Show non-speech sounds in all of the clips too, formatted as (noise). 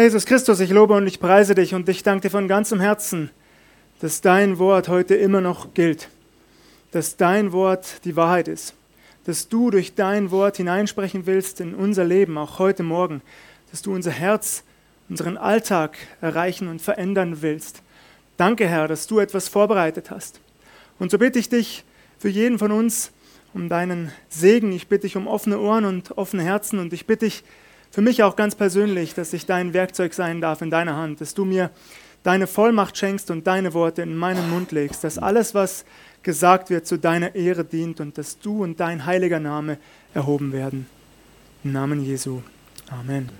Jesus Christus, ich lobe und ich preise dich und ich danke dir von ganzem Herzen, dass dein Wort heute immer noch gilt, dass dein Wort die Wahrheit ist, dass du durch dein Wort hineinsprechen willst in unser Leben, auch heute Morgen, dass du unser Herz, unseren Alltag erreichen und verändern willst. Danke, Herr, dass du etwas vorbereitet hast. Und so bitte ich dich für jeden von uns um deinen Segen. Ich bitte dich um offene Ohren und offene Herzen und ich bitte dich, für mich auch ganz persönlich, dass ich dein Werkzeug sein darf in deiner Hand, dass du mir deine Vollmacht schenkst und deine Worte in meinen Mund legst, dass alles, was gesagt wird, zu deiner Ehre dient und dass du und dein heiliger Name erhoben werden. Im Namen Jesu. Amen.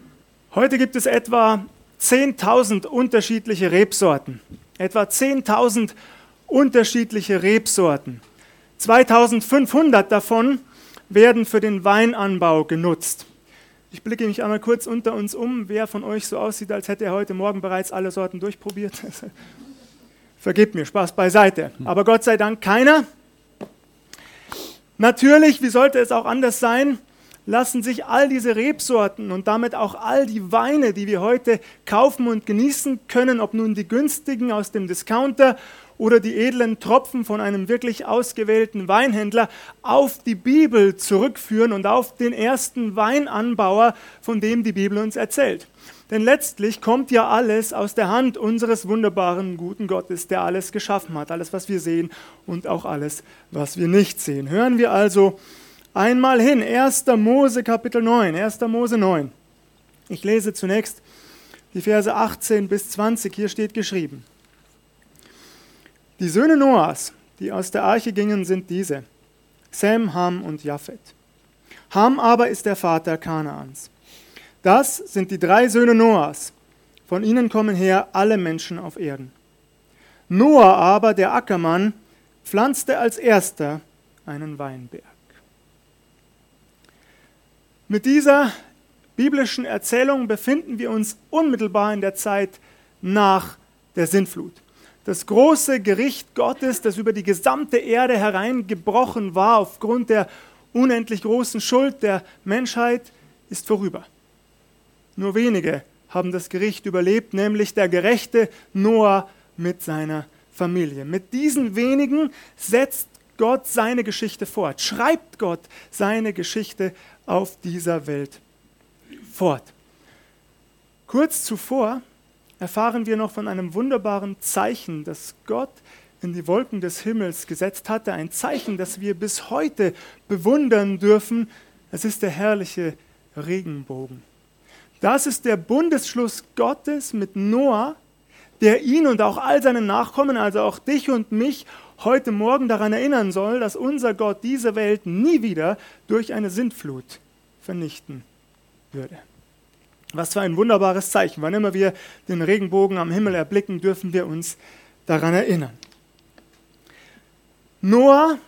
Heute gibt es etwa 10.000 unterschiedliche Rebsorten. Etwa 10.000 unterschiedliche Rebsorten. 2500 davon werden für den Weinanbau genutzt. Ich blicke mich einmal kurz unter uns um, wer von euch so aussieht, als hätte er heute Morgen bereits alle Sorten durchprobiert. (laughs) Vergebt mir, Spaß beiseite. Aber Gott sei Dank keiner. Natürlich, wie sollte es auch anders sein, lassen sich all diese Rebsorten und damit auch all die Weine, die wir heute kaufen und genießen können, ob nun die günstigen aus dem Discounter oder die edlen Tropfen von einem wirklich ausgewählten Weinhändler auf die Bibel zurückführen und auf den ersten Weinanbauer, von dem die Bibel uns erzählt. Denn letztlich kommt ja alles aus der Hand unseres wunderbaren, guten Gottes, der alles geschaffen hat, alles, was wir sehen und auch alles, was wir nicht sehen. Hören wir also einmal hin, 1. Mose Kapitel 9, 1. Mose 9. Ich lese zunächst die Verse 18 bis 20, hier steht geschrieben. Die Söhne Noahs, die aus der Arche gingen, sind diese: Sem, Ham und Japhet. Ham aber ist der Vater Kanaans. Das sind die drei Söhne Noahs. Von ihnen kommen her alle Menschen auf Erden. Noah aber, der Ackermann, pflanzte als erster einen Weinberg. Mit dieser biblischen Erzählung befinden wir uns unmittelbar in der Zeit nach der Sintflut das große Gericht Gottes, das über die gesamte Erde hereingebrochen war aufgrund der unendlich großen Schuld der Menschheit, ist vorüber. Nur wenige haben das Gericht überlebt, nämlich der gerechte Noah mit seiner Familie. Mit diesen wenigen setzt Gott seine Geschichte fort, schreibt Gott seine Geschichte auf dieser Welt fort. Kurz zuvor erfahren wir noch von einem wunderbaren Zeichen, das Gott in die Wolken des Himmels gesetzt hatte. Ein Zeichen, das wir bis heute bewundern dürfen. Es ist der herrliche Regenbogen. Das ist der Bundesschluss Gottes mit Noah, der ihn und auch all seine Nachkommen, also auch dich und mich, heute Morgen daran erinnern soll, dass unser Gott diese Welt nie wieder durch eine Sintflut vernichten würde. Was für ein wunderbares Zeichen. Wann immer wir den Regenbogen am Himmel erblicken, dürfen wir uns daran erinnern. Noah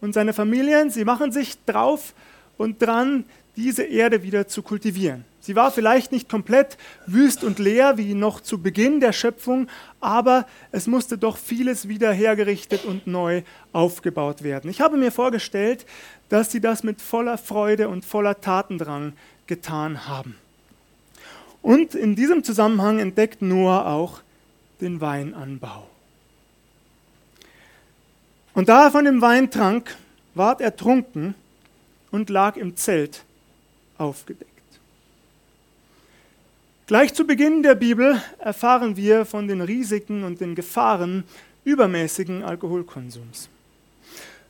und seine Familien, sie machen sich drauf und dran, diese Erde wieder zu kultivieren. Sie war vielleicht nicht komplett wüst und leer wie noch zu Beginn der Schöpfung, aber es musste doch vieles wieder hergerichtet und neu aufgebaut werden. Ich habe mir vorgestellt, dass sie das mit voller Freude und voller Tatendrang getan haben. Und in diesem Zusammenhang entdeckt Noah auch den Weinanbau. Und da er von dem Wein trank, ward er trunken und lag im Zelt aufgedeckt. Gleich zu Beginn der Bibel erfahren wir von den Risiken und den Gefahren übermäßigen Alkoholkonsums.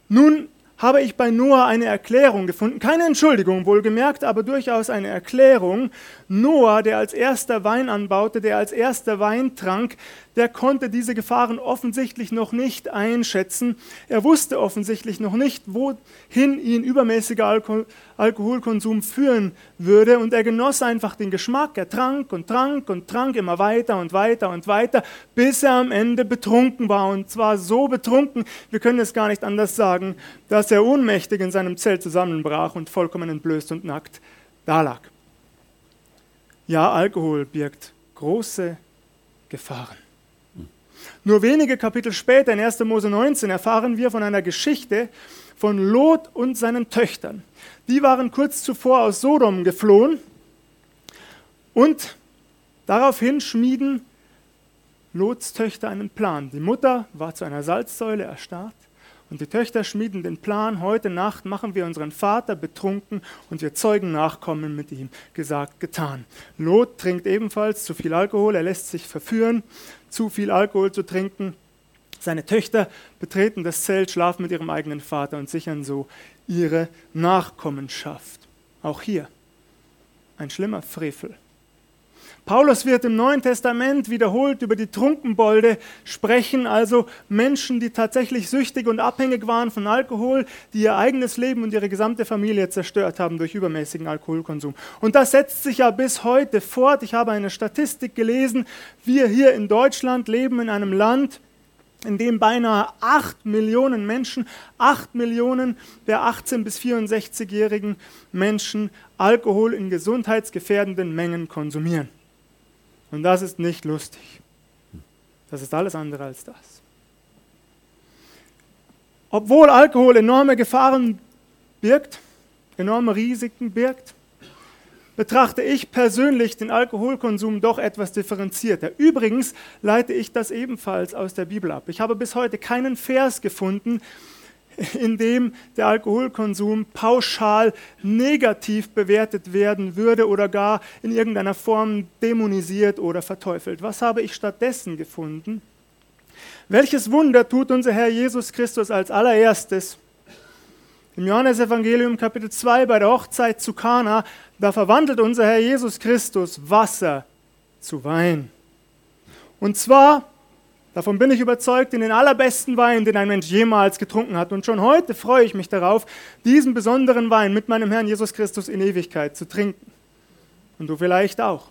Nun habe ich bei Noah eine Erklärung gefunden. Keine Entschuldigung, wohlgemerkt, aber durchaus eine Erklärung. Noah, der als erster Wein anbaute, der als erster Wein trank, der konnte diese Gefahren offensichtlich noch nicht einschätzen. Er wusste offensichtlich noch nicht, wohin ihn übermäßiger Alkohol, Alkoholkonsum führen würde. Und er genoss einfach den Geschmack. Er trank und trank und trank immer weiter und weiter und weiter, bis er am Ende betrunken war. Und zwar so betrunken, wir können es gar nicht anders sagen, dass er ohnmächtig in seinem Zelt zusammenbrach und vollkommen entblößt und nackt dalag. Ja, Alkohol birgt große Gefahren. Nur wenige Kapitel später, in 1. Mose 19, erfahren wir von einer Geschichte von Lot und seinen Töchtern. Die waren kurz zuvor aus Sodom geflohen und Daraufhin schmieden Lots Töchter einen Plan. Die Mutter war zu einer Salzsäule erstarrt und die Töchter schmieden den Plan, heute Nacht machen wir unseren Vater betrunken und wir zeugen Nachkommen mit ihm. Gesagt, getan. Lot trinkt ebenfalls zu viel Alkohol, er lässt sich verführen, zu viel Alkohol zu trinken. Seine Töchter betreten das Zelt, schlafen mit ihrem eigenen Vater und sichern so ihre Nachkommenschaft. Auch hier ein schlimmer Frevel. Paulus wird im Neuen Testament wiederholt über die Trunkenbolde sprechen, also Menschen, die tatsächlich süchtig und abhängig waren von Alkohol, die ihr eigenes Leben und ihre gesamte Familie zerstört haben durch übermäßigen Alkoholkonsum. Und das setzt sich ja bis heute fort. Ich habe eine Statistik gelesen, wir hier in Deutschland leben in einem Land, in dem beinahe 8 Millionen Menschen, 8 Millionen der 18- bis 64-jährigen Menschen Alkohol in gesundheitsgefährdenden Mengen konsumieren. Und das ist nicht lustig. Das ist alles andere als das. Obwohl Alkohol enorme Gefahren birgt, enorme Risiken birgt, betrachte ich persönlich den Alkoholkonsum doch etwas differenzierter. Übrigens leite ich das ebenfalls aus der Bibel ab. Ich habe bis heute keinen Vers gefunden, in dem der Alkoholkonsum pauschal negativ bewertet werden würde oder gar in irgendeiner Form dämonisiert oder verteufelt. Was habe ich stattdessen gefunden? Welches Wunder tut unser Herr Jesus Christus als allererstes? Im Johannesevangelium Kapitel 2 bei der Hochzeit zu Kana, da verwandelt unser Herr Jesus Christus Wasser zu Wein. Und zwar Davon bin ich überzeugt, in den allerbesten Wein, den ein Mensch jemals getrunken hat. Und schon heute freue ich mich darauf, diesen besonderen Wein mit meinem Herrn Jesus Christus in Ewigkeit zu trinken. Und du vielleicht auch.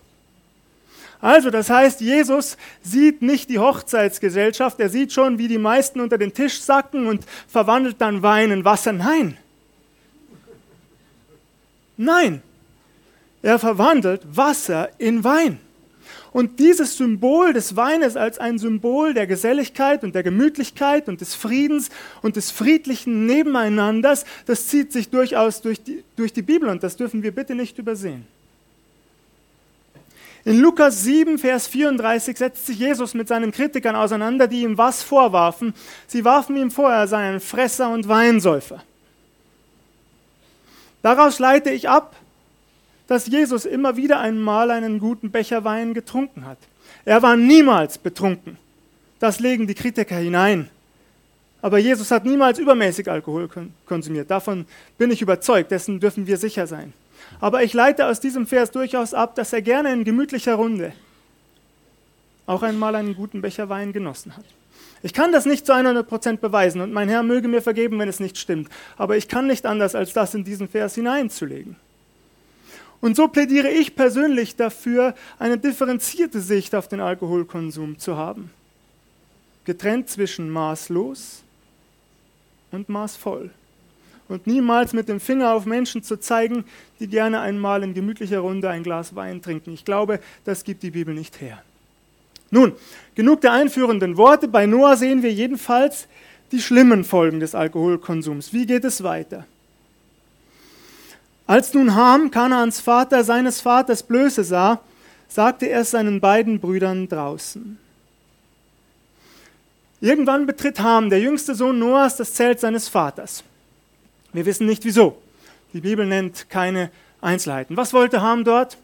Also, das heißt, Jesus sieht nicht die Hochzeitsgesellschaft, er sieht schon, wie die meisten unter den Tisch sacken und verwandelt dann Wein in Wasser. Nein. Nein. Er verwandelt Wasser in Wein. Und dieses Symbol des Weines als ein Symbol der Geselligkeit und der Gemütlichkeit und des Friedens und des friedlichen Nebeneinanders, das zieht sich durchaus durch die, durch die Bibel und das dürfen wir bitte nicht übersehen. In Lukas 7, Vers 34 setzt sich Jesus mit seinen Kritikern auseinander, die ihm was vorwarfen. Sie warfen ihm vor, er sei ein Fresser und Weinsäufer. Daraus leite ich ab, dass Jesus immer wieder einmal einen guten Becher Wein getrunken hat. Er war niemals betrunken. Das legen die Kritiker hinein. Aber Jesus hat niemals übermäßig Alkohol konsumiert. Davon bin ich überzeugt, dessen dürfen wir sicher sein. Aber ich leite aus diesem Vers durchaus ab, dass er gerne in gemütlicher Runde auch einmal einen guten Becher Wein genossen hat. Ich kann das nicht zu 100% beweisen und mein Herr möge mir vergeben, wenn es nicht stimmt. Aber ich kann nicht anders, als das in diesen Vers hineinzulegen. Und so plädiere ich persönlich dafür, eine differenzierte Sicht auf den Alkoholkonsum zu haben. Getrennt zwischen maßlos und maßvoll. Und niemals mit dem Finger auf Menschen zu zeigen, die gerne einmal in gemütlicher Runde ein Glas Wein trinken. Ich glaube, das gibt die Bibel nicht her. Nun, genug der einführenden Worte. Bei Noah sehen wir jedenfalls die schlimmen Folgen des Alkoholkonsums. Wie geht es weiter? Als nun Ham, Kanaans Vater, seines Vaters Blöße sah, sagte er es seinen beiden Brüdern draußen. Irgendwann betritt Ham, der jüngste Sohn Noahs, das Zelt seines Vaters. Wir wissen nicht wieso. Die Bibel nennt keine Einzelheiten. Was wollte Ham dort?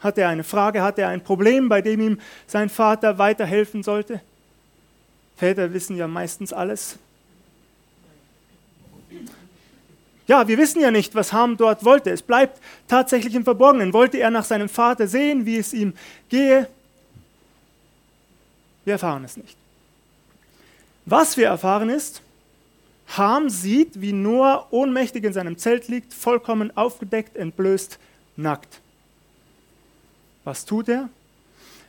Hat er eine Frage, hat er ein Problem, bei dem ihm sein Vater weiterhelfen sollte? Väter wissen ja meistens alles. Ja, wir wissen ja nicht, was Ham dort wollte. Es bleibt tatsächlich im Verborgenen. Wollte er nach seinem Vater sehen, wie es ihm gehe? Wir erfahren es nicht. Was wir erfahren ist, Ham sieht, wie Noah ohnmächtig in seinem Zelt liegt, vollkommen aufgedeckt, entblößt, nackt. Was tut er?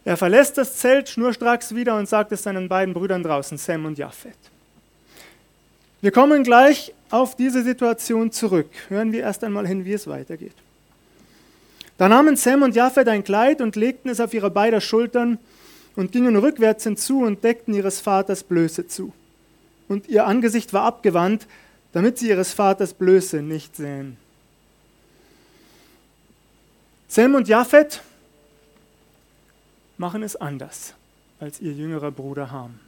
Er verlässt das Zelt schnurstracks wieder und sagt es seinen beiden Brüdern draußen, Sam und Japhet. Wir kommen gleich auf diese Situation zurück. Hören wir erst einmal hin, wie es weitergeht. Da nahmen Sam und Japhet ein Kleid und legten es auf ihre beiden Schultern und gingen rückwärts hinzu und deckten ihres Vaters Blöße zu. Und ihr Angesicht war abgewandt, damit sie ihres Vaters Blöße nicht sehen. Sam und Japhet machen es anders als ihr jüngerer Bruder Ham.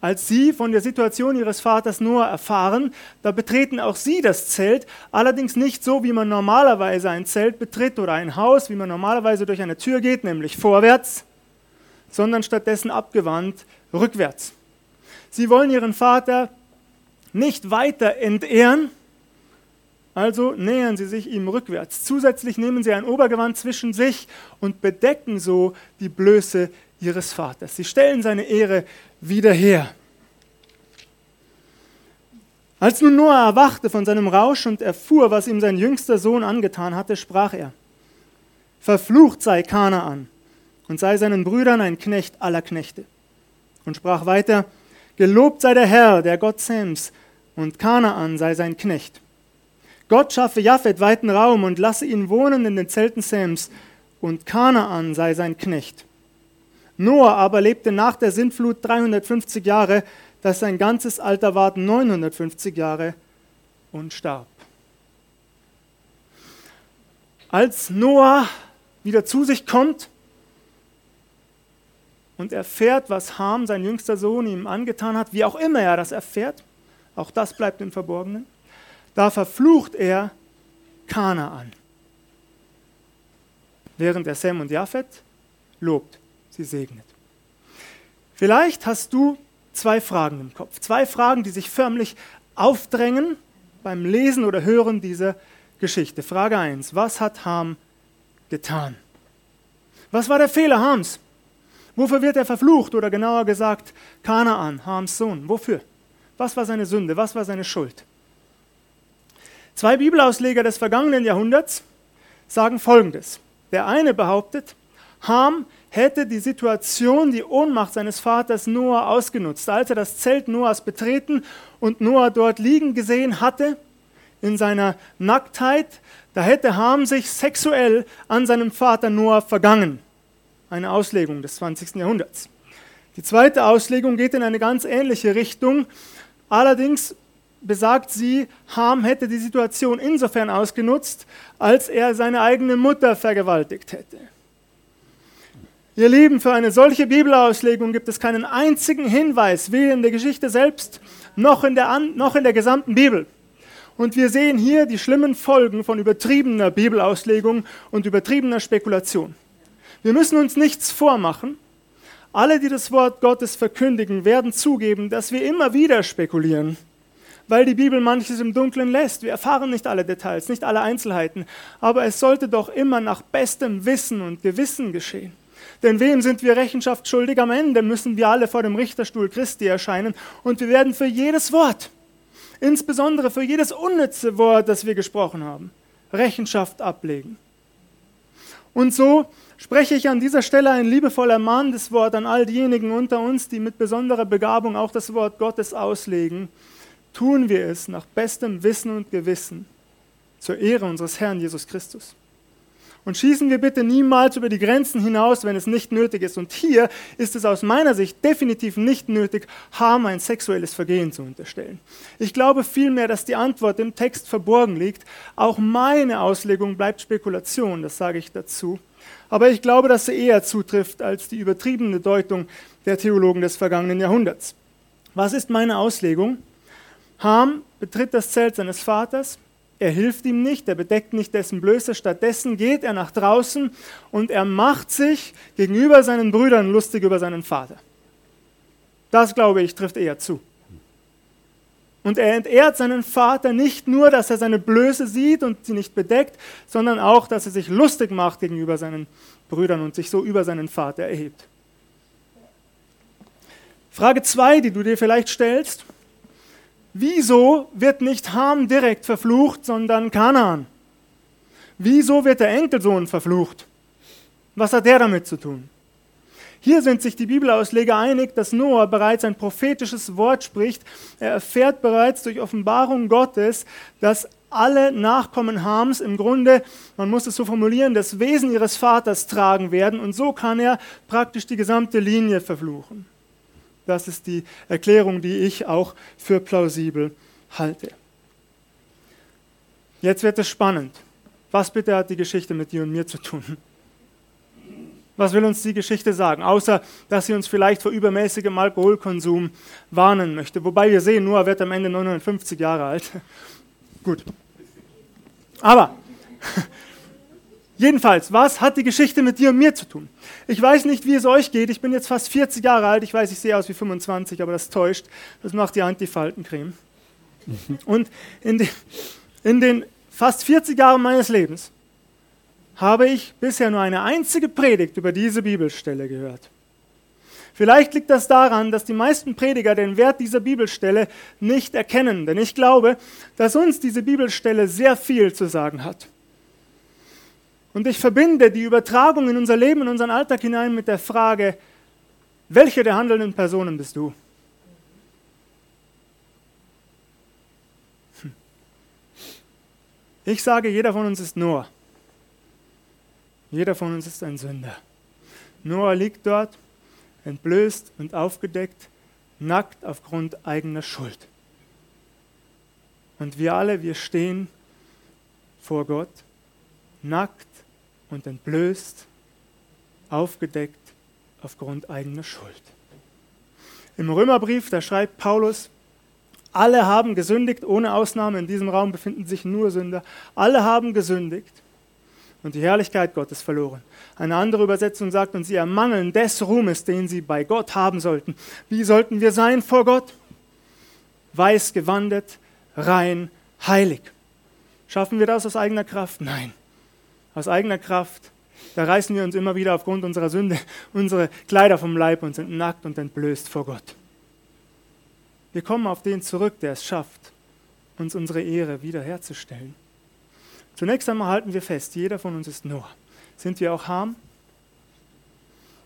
Als sie von der Situation ihres Vaters Noah erfahren, da betreten auch sie das Zelt, allerdings nicht so, wie man normalerweise ein Zelt betritt oder ein Haus, wie man normalerweise durch eine Tür geht, nämlich vorwärts, sondern stattdessen abgewandt rückwärts. Sie wollen ihren Vater nicht weiter entehren, also nähern sie sich ihm rückwärts. Zusätzlich nehmen sie ein Obergewand zwischen sich und bedecken so die Blöße ihres Vaters. Sie stellen seine Ehre wieder her. Als nun Noah erwachte von seinem Rausch und erfuhr, was ihm sein jüngster Sohn angetan hatte, sprach er, Verflucht sei Kanaan und sei seinen Brüdern ein Knecht aller Knechte. Und sprach weiter, Gelobt sei der Herr, der Gott Sems, und Kanaan sei sein Knecht. Gott schaffe Japhet weiten Raum und lasse ihn wohnen in den Zelten Sems, und Kanaan sei sein Knecht. Noah aber lebte nach der Sintflut 350 Jahre, dass sein ganzes Alter ward 950 Jahre und starb. Als Noah wieder zu sich kommt und erfährt, was Ham, sein jüngster Sohn, ihm angetan hat, wie auch immer er das erfährt, auch das bleibt im Verborgenen, da verflucht er Kanaan, während er Sem und Japhet lobt sie segnet. Vielleicht hast du zwei Fragen im Kopf. Zwei Fragen, die sich förmlich aufdrängen beim Lesen oder Hören dieser Geschichte. Frage 1. Was hat Ham getan? Was war der Fehler Hams? Wofür wird er verflucht oder genauer gesagt Kanaan, Hams Sohn? Wofür? Was war seine Sünde? Was war seine Schuld? Zwei Bibelausleger des vergangenen Jahrhunderts sagen Folgendes. Der eine behauptet, Ham hätte die Situation, die Ohnmacht seines Vaters Noah ausgenutzt. Als er das Zelt Noahs betreten und Noah dort liegen gesehen hatte, in seiner Nacktheit, da hätte Ham sich sexuell an seinem Vater Noah vergangen. Eine Auslegung des 20. Jahrhunderts. Die zweite Auslegung geht in eine ganz ähnliche Richtung. Allerdings besagt sie, Ham hätte die Situation insofern ausgenutzt, als er seine eigene Mutter vergewaltigt hätte. Ihr Lieben, für eine solche Bibelauslegung gibt es keinen einzigen Hinweis, weder in der Geschichte selbst noch in der, noch in der gesamten Bibel. Und wir sehen hier die schlimmen Folgen von übertriebener Bibelauslegung und übertriebener Spekulation. Wir müssen uns nichts vormachen. Alle, die das Wort Gottes verkündigen, werden zugeben, dass wir immer wieder spekulieren, weil die Bibel manches im Dunkeln lässt. Wir erfahren nicht alle Details, nicht alle Einzelheiten, aber es sollte doch immer nach bestem Wissen und Gewissen geschehen. Denn wem sind wir Rechenschaft schuldig? Am Ende müssen wir alle vor dem Richterstuhl Christi erscheinen und wir werden für jedes Wort, insbesondere für jedes unnütze Wort, das wir gesprochen haben, Rechenschaft ablegen. Und so spreche ich an dieser Stelle ein liebevoller mahnendes Wort an all diejenigen unter uns, die mit besonderer Begabung auch das Wort Gottes auslegen. Tun wir es nach bestem Wissen und Gewissen zur Ehre unseres Herrn Jesus Christus. Und schießen wir bitte niemals über die Grenzen hinaus, wenn es nicht nötig ist. Und hier ist es aus meiner Sicht definitiv nicht nötig, Ham ein sexuelles Vergehen zu unterstellen. Ich glaube vielmehr, dass die Antwort im Text verborgen liegt. Auch meine Auslegung bleibt Spekulation, das sage ich dazu. Aber ich glaube, dass sie eher zutrifft als die übertriebene Deutung der Theologen des vergangenen Jahrhunderts. Was ist meine Auslegung? Ham betritt das Zelt seines Vaters, er hilft ihm nicht, er bedeckt nicht dessen Blöße, stattdessen geht er nach draußen und er macht sich gegenüber seinen Brüdern lustig über seinen Vater. Das, glaube ich, trifft eher zu. Und er entehrt seinen Vater nicht nur, dass er seine Blöße sieht und sie nicht bedeckt, sondern auch, dass er sich lustig macht gegenüber seinen Brüdern und sich so über seinen Vater erhebt. Frage 2, die du dir vielleicht stellst, Wieso wird nicht Ham direkt verflucht, sondern Kanaan? Wieso wird der Enkelsohn verflucht? Was hat der damit zu tun? Hier sind sich die Bibelausleger einig, dass Noah bereits ein prophetisches Wort spricht. Er erfährt bereits durch Offenbarung Gottes, dass alle Nachkommen Hams im Grunde, man muss es so formulieren, das Wesen ihres Vaters tragen werden und so kann er praktisch die gesamte Linie verfluchen. Das ist die Erklärung, die ich auch für plausibel halte. Jetzt wird es spannend. Was bitte hat die Geschichte mit dir und mir zu tun? Was will uns die Geschichte sagen? Außer, dass sie uns vielleicht vor übermäßigem Alkoholkonsum warnen möchte. Wobei wir sehen, Noah wird am Ende 950 Jahre alt. (laughs) Gut. Aber, (laughs) jedenfalls, was hat die Geschichte mit dir und mir zu tun? Ich weiß nicht, wie es euch geht. Ich bin jetzt fast 40 Jahre alt. Ich weiß, ich sehe aus wie 25, aber das täuscht. Das macht die Antifaltencreme. (laughs) Und in den, in den fast 40 Jahren meines Lebens habe ich bisher nur eine einzige Predigt über diese Bibelstelle gehört. Vielleicht liegt das daran, dass die meisten Prediger den Wert dieser Bibelstelle nicht erkennen, denn ich glaube, dass uns diese Bibelstelle sehr viel zu sagen hat. Und ich verbinde die Übertragung in unser Leben, in unseren Alltag hinein mit der Frage, welche der handelnden Personen bist du? Hm. Ich sage, jeder von uns ist Noah. Jeder von uns ist ein Sünder. Noah liegt dort, entblößt und aufgedeckt, nackt aufgrund eigener Schuld. Und wir alle, wir stehen vor Gott, nackt und entblößt, aufgedeckt aufgrund eigener Schuld. Im Römerbrief, da schreibt Paulus, alle haben gesündigt, ohne Ausnahme, in diesem Raum befinden sich nur Sünder, alle haben gesündigt und die Herrlichkeit Gottes verloren. Eine andere Übersetzung sagt, und sie ermangeln des Ruhmes, den sie bei Gott haben sollten. Wie sollten wir sein vor Gott? Weiß gewandet, rein, heilig. Schaffen wir das aus eigener Kraft? Nein. Aus eigener Kraft, da reißen wir uns immer wieder aufgrund unserer Sünde unsere Kleider vom Leib und sind nackt und entblößt vor Gott. Wir kommen auf den zurück, der es schafft, uns unsere Ehre wiederherzustellen. Zunächst einmal halten wir fest, jeder von uns ist Noah. Sind wir auch Ham?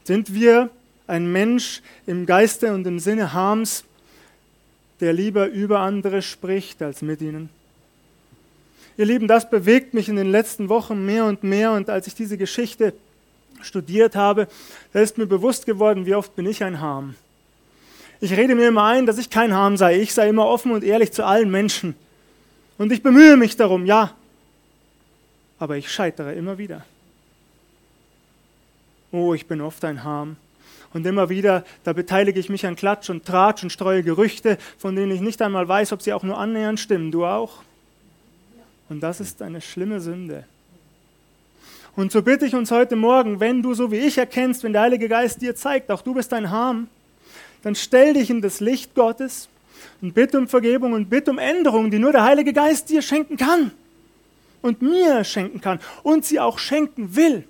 Sind wir ein Mensch im Geiste und im Sinne Hams, der lieber über andere spricht als mit ihnen? Ihr Lieben, das bewegt mich in den letzten Wochen mehr und mehr und als ich diese Geschichte studiert habe, da ist mir bewusst geworden, wie oft bin ich ein Ham. Ich rede mir immer ein, dass ich kein Ham sei. Ich sei immer offen und ehrlich zu allen Menschen. Und ich bemühe mich darum, ja, aber ich scheitere immer wieder. Oh, ich bin oft ein Harm. Und immer wieder, da beteilige ich mich an Klatsch und Tratsch und streue Gerüchte, von denen ich nicht einmal weiß, ob sie auch nur annähernd stimmen. Du auch? Und das ist eine schlimme Sünde. Und so bitte ich uns heute Morgen, wenn du so wie ich erkennst, wenn der Heilige Geist dir zeigt, auch du bist ein Harm, dann stell dich in das Licht Gottes und bitte um Vergebung und bitte um Änderung, die nur der Heilige Geist dir schenken kann und mir schenken kann und sie auch schenken will.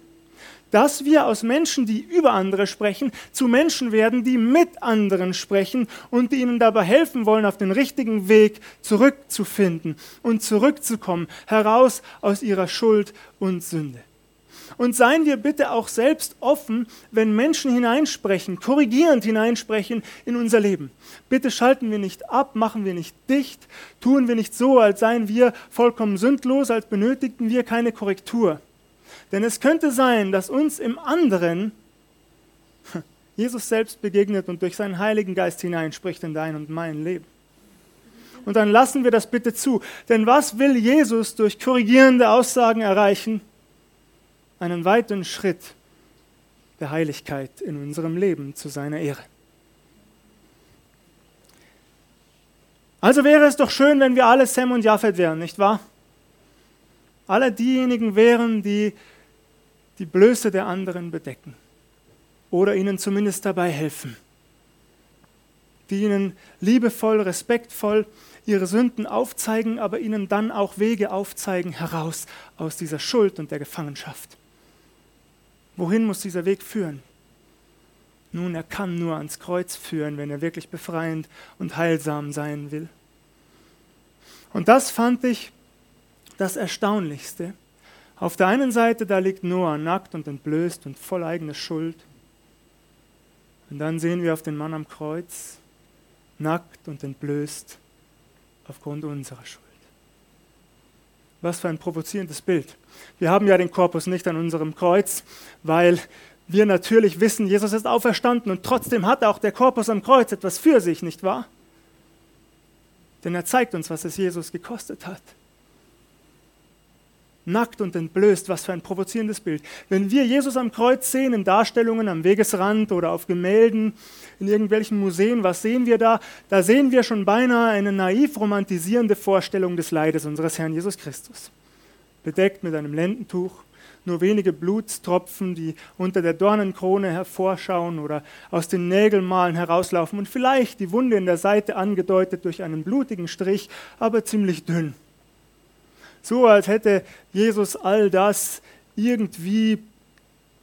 Dass wir aus Menschen, die über andere sprechen, zu Menschen werden, die mit anderen sprechen und die ihnen dabei helfen wollen, auf den richtigen Weg zurückzufinden und zurückzukommen, heraus aus ihrer Schuld und Sünde. Und seien wir bitte auch selbst offen, wenn Menschen hineinsprechen, korrigierend hineinsprechen in unser Leben. Bitte schalten wir nicht ab, machen wir nicht dicht, tun wir nicht so, als seien wir vollkommen sündlos, als benötigten wir keine Korrektur. Denn es könnte sein, dass uns im anderen (laughs) Jesus selbst begegnet und durch seinen Heiligen Geist hineinspricht in dein und mein Leben. Und dann lassen wir das bitte zu. Denn was will Jesus durch korrigierende Aussagen erreichen? Einen weiten Schritt der Heiligkeit in unserem Leben zu seiner Ehre. Also wäre es doch schön, wenn wir alle Sam und Japhet wären, nicht wahr? Alle diejenigen wären, die die Blöße der anderen bedecken oder ihnen zumindest dabei helfen, die ihnen liebevoll, respektvoll ihre Sünden aufzeigen, aber ihnen dann auch Wege aufzeigen heraus aus dieser Schuld und der Gefangenschaft. Wohin muss dieser Weg führen? Nun, er kann nur ans Kreuz führen, wenn er wirklich befreiend und heilsam sein will. Und das fand ich das Erstaunlichste. Auf der einen Seite, da liegt Noah nackt und entblößt und voll eigener Schuld. Und dann sehen wir auf den Mann am Kreuz, nackt und entblößt aufgrund unserer Schuld. Was für ein provozierendes Bild. Wir haben ja den Korpus nicht an unserem Kreuz, weil wir natürlich wissen, Jesus ist auferstanden und trotzdem hat auch der Korpus am Kreuz etwas für sich, nicht wahr? Denn er zeigt uns, was es Jesus gekostet hat. Nackt und entblößt. Was für ein provozierendes Bild. Wenn wir Jesus am Kreuz sehen, in Darstellungen am Wegesrand oder auf Gemälden, in irgendwelchen Museen, was sehen wir da? Da sehen wir schon beinahe eine naiv romantisierende Vorstellung des Leides unseres Herrn Jesus Christus. Bedeckt mit einem Lendentuch, nur wenige Blutstropfen, die unter der Dornenkrone hervorschauen oder aus den Nägelmalen herauslaufen und vielleicht die Wunde in der Seite angedeutet durch einen blutigen Strich, aber ziemlich dünn. So als hätte Jesus all das irgendwie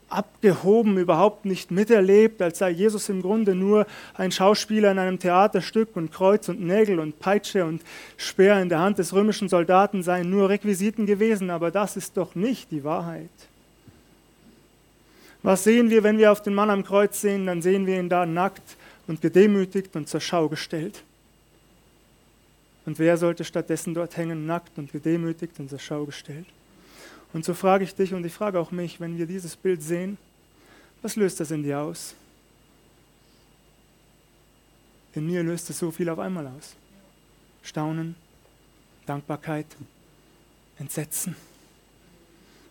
abgehoben, überhaupt nicht miterlebt, als sei Jesus im Grunde nur ein Schauspieler in einem Theaterstück und Kreuz und Nägel und Peitsche und Speer in der Hand des römischen Soldaten seien nur Requisiten gewesen, aber das ist doch nicht die Wahrheit. Was sehen wir, wenn wir auf den Mann am Kreuz sehen? Dann sehen wir ihn da nackt und gedemütigt und zur Schau gestellt. Und wer sollte stattdessen dort hängen, nackt und gedemütigt und zur Schau gestellt? Und so frage ich dich und ich frage auch mich, wenn wir dieses Bild sehen, was löst das in dir aus? In mir löst es so viel auf einmal aus. Staunen, Dankbarkeit, Entsetzen.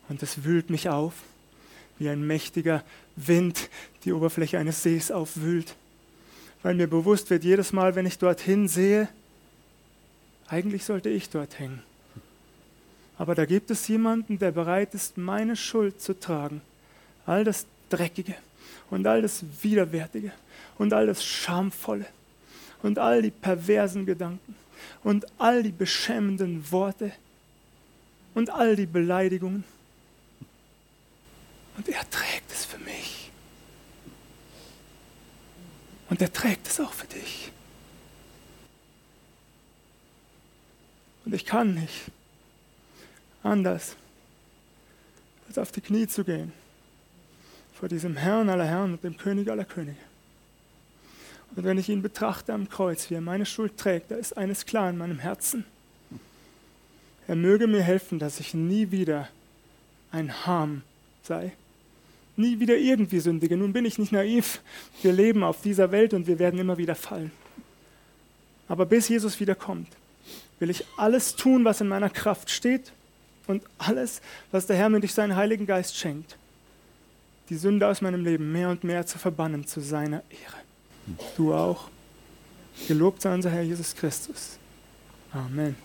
Und es wühlt mich auf, wie ein mächtiger Wind die Oberfläche eines Sees aufwühlt. Weil mir bewusst wird, jedes Mal, wenn ich dorthin sehe, eigentlich sollte ich dort hängen. Aber da gibt es jemanden, der bereit ist, meine Schuld zu tragen. All das Dreckige und all das Widerwärtige und all das Schamvolle und all die perversen Gedanken und all die beschämenden Worte und all die Beleidigungen. Und er trägt es für mich. Und er trägt es auch für dich. Und ich kann nicht anders, als auf die Knie zu gehen vor diesem Herrn aller Herren und dem König aller Könige. Und wenn ich ihn betrachte am Kreuz, wie er meine Schuld trägt, da ist eines klar in meinem Herzen. Er möge mir helfen, dass ich nie wieder ein Harm sei. Nie wieder irgendwie sündige. Nun bin ich nicht naiv. Wir leben auf dieser Welt und wir werden immer wieder fallen. Aber bis Jesus wiederkommt, will ich alles tun, was in meiner Kraft steht und alles, was der Herr mir durch seinen Heiligen Geist schenkt, die Sünde aus meinem Leben mehr und mehr zu verbannen zu seiner Ehre. Du auch. Gelobt sei unser Herr Jesus Christus. Amen.